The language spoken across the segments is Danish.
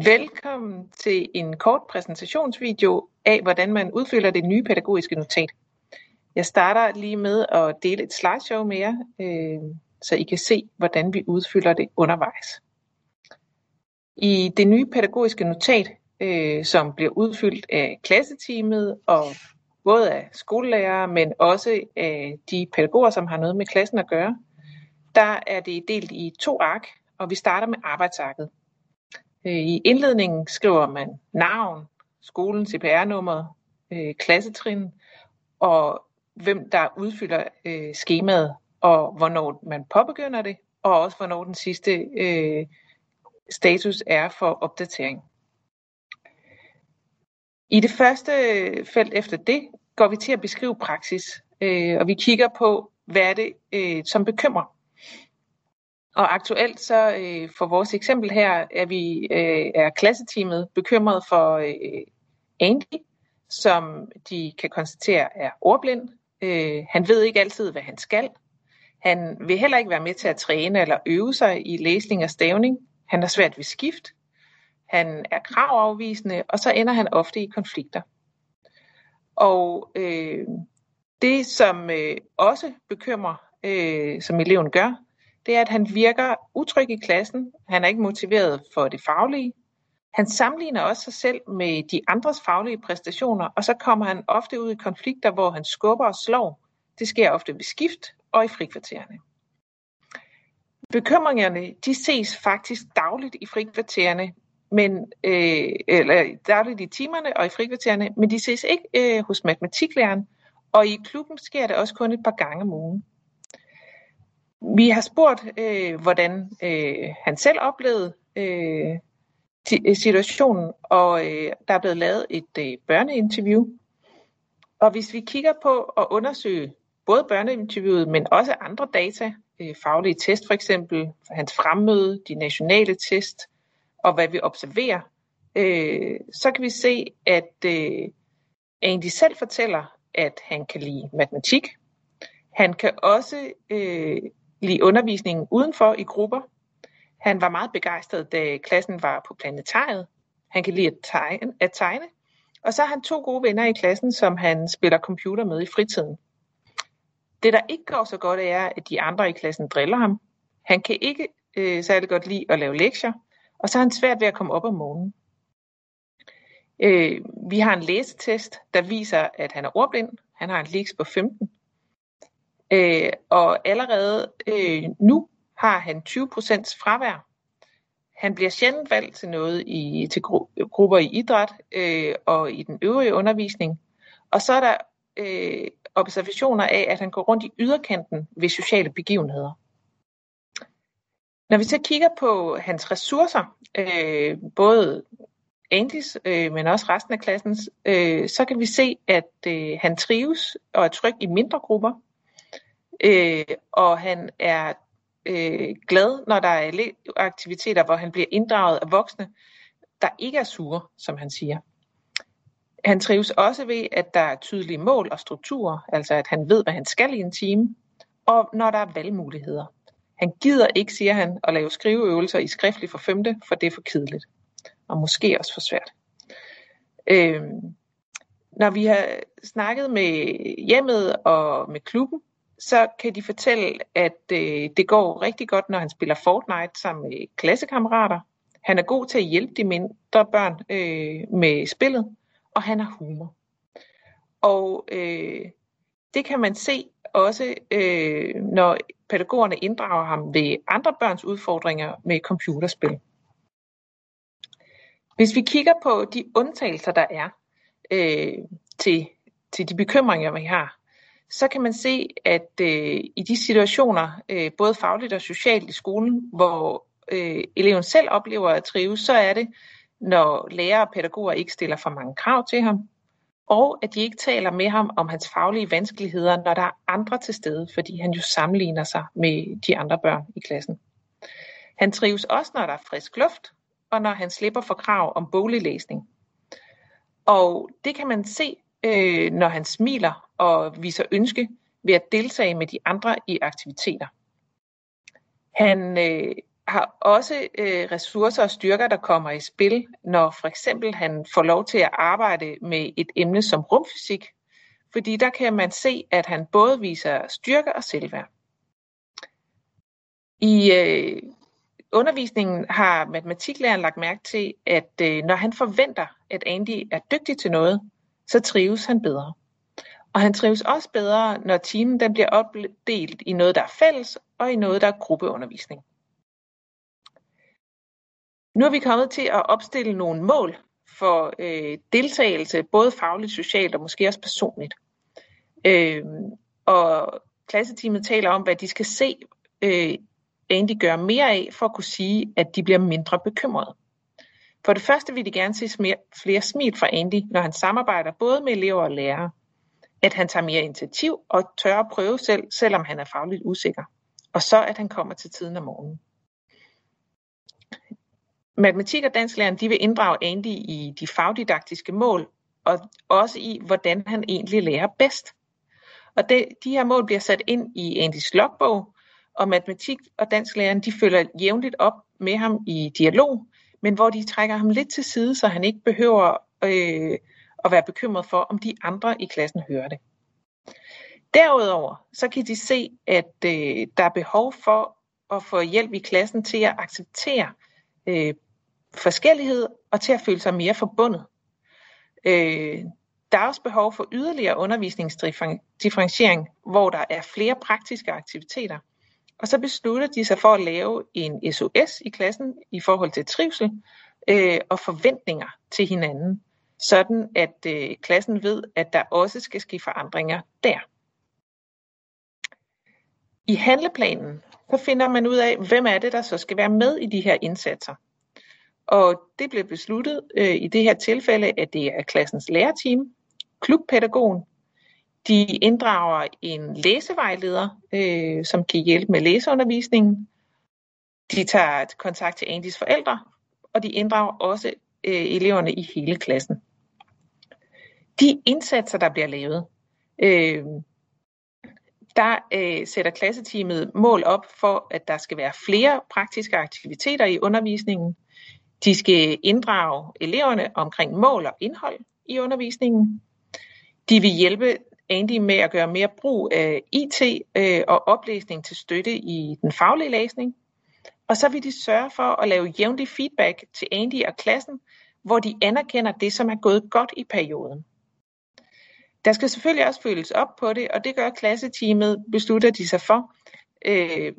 Velkommen til en kort præsentationsvideo af, hvordan man udfylder det nye pædagogiske notat. Jeg starter lige med at dele et slideshow med jer, øh, så I kan se, hvordan vi udfylder det undervejs. I det nye pædagogiske notat, øh, som bliver udfyldt af klasseteamet og både af skolelærere, men også af de pædagoger, som har noget med klassen at gøre, der er det delt i to ark, og vi starter med arbejdsarket. Øh, I indledningen skriver man navn, skolen, CPR-nummer, øh, klassetrin og hvem der udfylder øh, skemaet og hvornår man påbegynder det, og også hvornår den sidste øh, status er for opdatering. I det første felt efter det går vi til at beskrive praksis, øh, og vi kigger på, hvad er det, øh, som bekymrer og aktuelt så øh, for vores eksempel her er vi øh, er klasseteamet bekymret for øh, Andy, som de kan konstatere er ordblind. Øh, han ved ikke altid, hvad han skal. Han vil heller ikke være med til at træne eller øve sig i læsning og stavning. Han har svært ved skift. Han er kravafvisende, og så ender han ofte i konflikter. Og øh, det, som øh, også bekymrer, øh, som eleven gør, det er, at han virker utryg i klassen. Han er ikke motiveret for det faglige. Han sammenligner også sig selv med de andres faglige præstationer, og så kommer han ofte ud i konflikter, hvor han skubber og slår. Det sker ofte ved skift og i frikvartererne. Bekymringerne de ses faktisk dagligt i frikvartererne, men, øh, eller dagligt i timerne og i frikvartererne, men de ses ikke øh, hos matematiklæreren, og i klubben sker det også kun et par gange om ugen. Vi har spurgt, øh, hvordan øh, han selv oplevede øh, øh, situationen, og øh, der er blevet lavet et øh, børneinterview. Og hvis vi kigger på at undersøge både børneinterviewet, men også andre data, øh, faglige test for eksempel, for hans fremmøde, de nationale test, og hvad vi observerer, øh, så kan vi se, at øh, Andy selv fortæller, at han kan lide matematik. Han kan også øh, lide undervisningen udenfor i grupper. Han var meget begejstret, da klassen var på planetariet. Han kan lide at tegne, at tegne. Og så har han to gode venner i klassen, som han spiller computer med i fritiden. Det, der ikke går så godt, er, at de andre i klassen driller ham. Han kan ikke øh, særlig godt lide at lave lektier, og så er han svært ved at komme op om morgenen. Øh, vi har en læsetest, der viser, at han er ordblind. Han har en leaks på 15. Øh, og allerede øh, nu har han 20% fravær. Han bliver sjældent valgt til noget i, til gru- grupper i idræt øh, og i den øvrige undervisning. Og så er der øh, observationer af, at han går rundt i yderkanten ved sociale begivenheder. Når vi så kigger på hans ressourcer, øh, både Andys, øh, men også resten af klassens, øh, så kan vi se, at øh, han trives og er tryg i mindre grupper øh, og han er øh, glad, når der er aktiviteter, hvor han bliver inddraget af voksne, der ikke er sure, som han siger. Han trives også ved, at der er tydelige mål og strukturer, altså at han ved, hvad han skal i en time, og når der er valgmuligheder. Han gider ikke, siger han, at lave skriveøvelser i skriftlig for femte, for det er for kedeligt. Og måske også for svært. Øhm, når vi har snakket med hjemmet og med klubben, så kan de fortælle, at øh, det går rigtig godt, når han spiller Fortnite sammen med klassekammerater. Han er god til at hjælpe de mindre børn øh, med spillet, og han har humor. Og øh, det kan man se også, øh, når pædagogerne inddrager ham ved andre børns udfordringer med computerspil. Hvis vi kigger på de undtagelser, der er øh, til, til de bekymringer, vi har, så kan man se, at øh, i de situationer, øh, både fagligt og socialt i skolen, hvor øh, eleven selv oplever at trives, så er det, når lærere og pædagoger ikke stiller for mange krav til ham, og at de ikke taler med ham om hans faglige vanskeligheder, når der er andre til stede, fordi han jo sammenligner sig med de andre børn i klassen. Han trives også, når der er frisk luft, og når han slipper for krav om boglig læsning. Og det kan man se øh, når han smiler og viser ønske ved at deltage med de andre i aktiviteter. Han øh, har også øh, ressourcer og styrker, der kommer i spil, når for eksempel han får lov til at arbejde med et emne som rumfysik, fordi der kan man se, at han både viser styrke og selvværd. I øh, undervisningen har matematiklæreren lagt mærke til, at øh, når han forventer, at Andy er dygtig til noget, så trives han bedre. Og han trives også bedre, når timen den bliver opdelt i noget, der er fælles, og i noget, der er gruppeundervisning. Nu er vi kommet til at opstille nogle mål for øh, deltagelse, både fagligt, socialt og måske også personligt. Øh, og klasseteamet taler om, hvad de skal se øh, Andy gør mere af, for at kunne sige, at de bliver mindre bekymrede. For det første vil de gerne se flere smil fra Andy, når han samarbejder både med elever og lærere. At han tager mere initiativ og tør at prøve selv, selvom han er fagligt usikker. Og så at han kommer til tiden om morgenen. Matematik- og dansklæreren de vil inddrage Andy i de fagdidaktiske mål, og også i, hvordan han egentlig lærer bedst. Og det, de her mål bliver sat ind i Andys logbog, og matematik- og dansklæreren de følger jævnligt op med ham i dialog, men hvor de trækker ham lidt til side, så han ikke behøver øh, og være bekymret for, om de andre i klassen hører det. Derudover så kan de se, at øh, der er behov for at få hjælp i klassen til at acceptere øh, forskellighed og til at føle sig mere forbundet. Øh, der er også behov for yderligere undervisningsdifferentiering, hvor der er flere praktiske aktiviteter. Og så beslutter de sig for at lave en SOS i klassen i forhold til trivsel øh, og forventninger til hinanden, sådan at øh, klassen ved, at der også skal ske forandringer der. I handleplanen så finder man ud af, hvem er det, der så skal være med i de her indsatser. Og det blev besluttet øh, i det her tilfælde, at det er klassens lærerteam, klubpædagogen, de inddrager en læsevejleder, øh, som kan hjælpe med læseundervisningen. De tager kontakt til Andys forældre, og de inddrager også øh, eleverne i hele klassen. De indsatser, der bliver lavet, øh, der øh, sætter klasseteamet mål op for, at der skal være flere praktiske aktiviteter i undervisningen. De skal inddrage eleverne omkring mål og indhold i undervisningen. De vil hjælpe Andy med at gøre mere brug af IT øh, og oplæsning til støtte i den faglige læsning. Og så vil de sørge for at lave jævnlig feedback til Andy og klassen, hvor de anerkender det, som er gået godt i perioden. Der skal selvfølgelig også følges op på det, og det gør klasseteamet, beslutter de sig for, øh,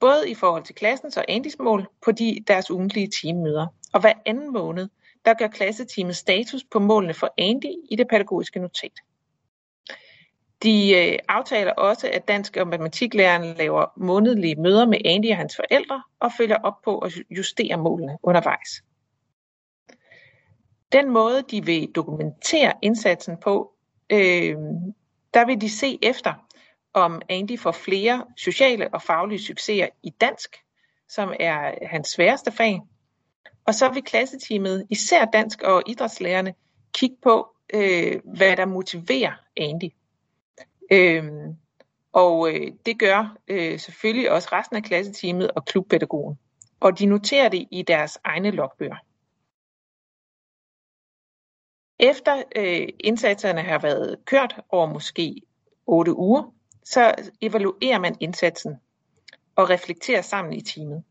både i forhold til klassens og Andys mål på de, deres ugentlige teammøder. Og hver anden måned, der gør klasseteamet status på målene for Andy i det pædagogiske notat. De øh, aftaler også, at dansk og matematiklæreren laver månedlige møder med Andy og hans forældre og følger op på at justere målene undervejs. Den måde, de vil dokumentere indsatsen på, øh, der vil de se efter, om Andy får flere sociale og faglige succeser i dansk, som er hans sværeste fag. Og så vil klasseteamet, især dansk og idrætslærerne, kigge på, øh, hvad der motiverer Andy. Øhm, og øh, det gør øh, selvfølgelig også resten af klasseteamet og klubpædagogen. Og de noterer det i deres egne logbøger. Efter øh, indsatserne har været kørt over måske 8 uger, så evaluerer man indsatsen og reflekterer sammen i teamet.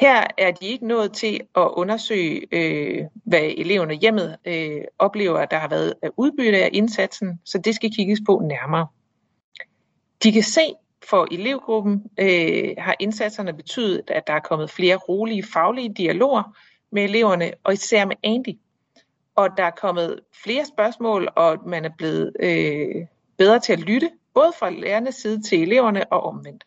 Her er de ikke nået til at undersøge, øh, hvad eleverne hjemmet øh, oplever, der har været udbytte af indsatsen, så det skal kigges på nærmere. De kan se, for elevgruppen øh, har indsatserne betydet, at der er kommet flere rolige faglige dialoger med eleverne, og især med Andy. Og der er kommet flere spørgsmål, og man er blevet øh, bedre til at lytte, både fra lærernes side til eleverne og omvendt.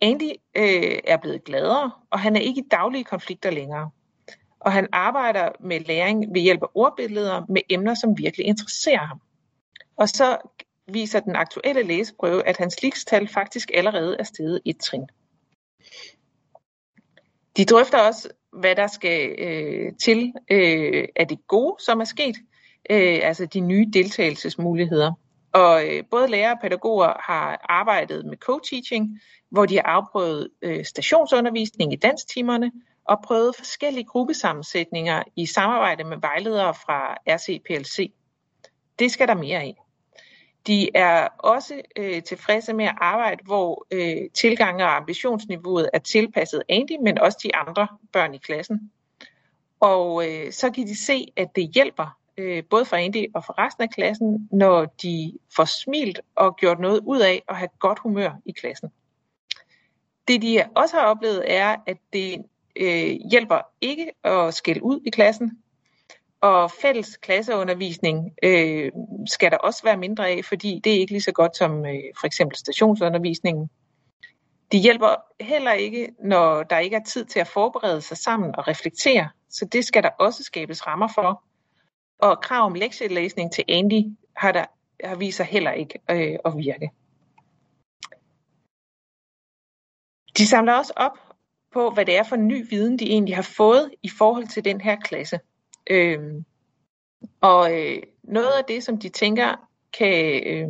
Andy øh, er blevet gladere, og han er ikke i daglige konflikter længere. Og han arbejder med læring ved hjælp af ordbilleder med emner, som virkelig interesserer ham. Og så viser den aktuelle læseprøve, at hans likstal faktisk allerede er steget et trin. De drøfter også, hvad der skal øh, til øh, af det gode, som er sket, øh, altså de nye deltagelsesmuligheder. Og øh, både lærere og pædagoger har arbejdet med co-teaching, hvor de har afprøvet øh, stationsundervisning i dansktimerne og prøvet forskellige gruppesammensætninger i samarbejde med vejledere fra RCPLC. Det skal der mere af. De er også øh, tilfredse med at arbejde, hvor øh, tilgang og ambitionsniveauet er tilpasset Andy, men også de andre børn i klassen. Og øh, så kan de se, at det hjælper øh, både for Andy og for resten af klassen, når de får smilt og gjort noget ud af at have godt humør i klassen. Det de også har oplevet er, at det øh, hjælper ikke at skælde ud i klassen, og fælles klasseundervisning øh, skal der også være mindre af, fordi det er ikke lige så godt som øh, for eksempel stationsundervisningen. De hjælper heller ikke, når der ikke er tid til at forberede sig sammen og reflektere, så det skal der også skabes rammer for. Og krav om lektielæsning til Andy har, der, har vist sig heller ikke øh, at virke. De samler også op på, hvad det er for ny viden, de egentlig har fået i forhold til den her klasse. Øhm, og øh, noget af det, som de tænker kan øh,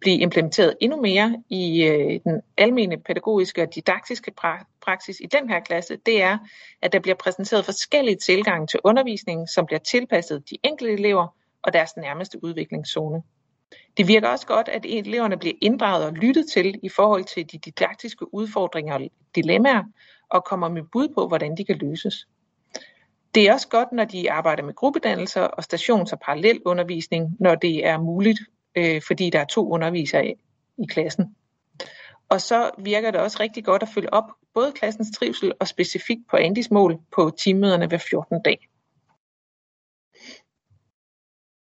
blive implementeret endnu mere i øh, den almene pædagogiske og didaktiske pra- praksis i den her klasse, det er, at der bliver præsenteret forskellige tilgange til undervisningen, som bliver tilpasset de enkelte elever og deres nærmeste udviklingszone. Det virker også godt, at eleverne bliver inddraget og lyttet til i forhold til de didaktiske udfordringer og dilemmaer, og kommer med bud på, hvordan de kan løses. Det er også godt, når de arbejder med gruppedannelser og stations- og parallelundervisning, når det er muligt, øh, fordi der er to undervisere i klassen. Og så virker det også rigtig godt at følge op både klassens trivsel og specifikt på Andys mål på teammøderne hver 14 dag.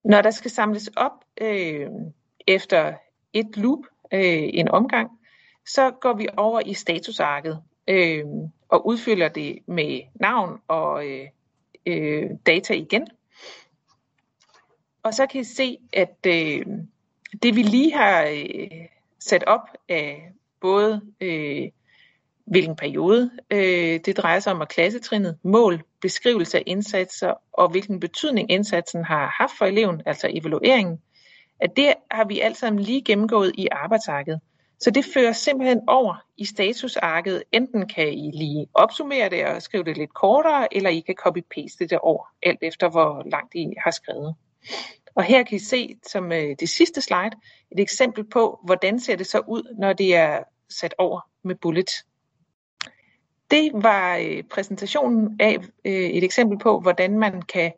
Når der skal samles op øh, efter et loop, øh, en omgang, så går vi over i statusarket øh, og udfylder det med navn og øh, øh, data igen. Og så kan I se, at øh, det vi lige har øh, sat op af både øh, hvilken periode øh, det drejer sig om, og klassetrinnet, mål, beskrivelse af indsatser og hvilken betydning indsatsen har haft for eleven, altså evalueringen, at det har vi alt sammen lige gennemgået i arbejdsarket. Så det fører simpelthen over i statusarket. Enten kan I lige opsummere det og skrive det lidt kortere, eller I kan copy-paste det over, alt efter hvor langt I har skrevet. Og her kan I se som øh, det sidste slide et eksempel på, hvordan ser det så ud, når det er sat over med bullets. Det var øh, præsentationen af øh, et eksempel på, hvordan man kan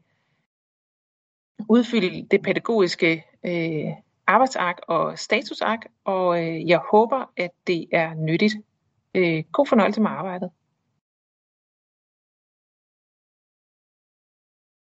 udfylde det pædagogiske øh, arbejdsark og statusark, og øh, jeg håber, at det er nyttigt. Øh, god fornøjelse med arbejdet.